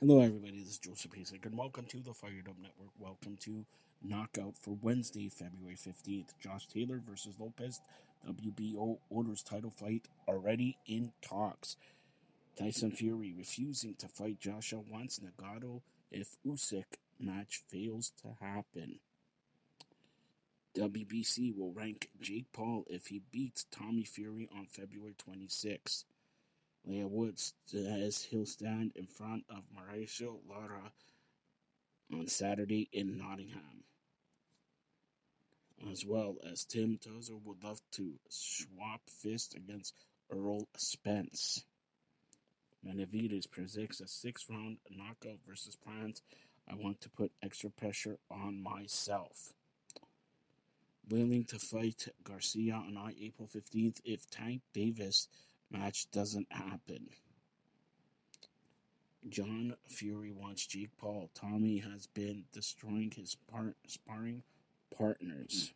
Hello, everybody. This is Joseph Pasek, and welcome to the Fired Up Network. Welcome to Knockout for Wednesday, February 15th. Josh Taylor versus Lopez, WBO orders title fight already in talks. Tyson Fury refusing to fight Joshua wants Ngannou if Usyk match fails to happen. WBC will rank Jake Paul if he beats Tommy Fury on February 26th. Leigh Woods says he'll stand in front of Mauricio Lara on Saturday in Nottingham. As well as Tim Tszyu would love to swap fists against Errol Spence. Benavidez predicts a six round knockout versus Plant. I want to put extra pressure on myself. Willing to fight Garcia on April 15th if Tank Davis match doesn't happen. John Fury wants Jake Paul. Tommy has been destroying his par- sparring partners.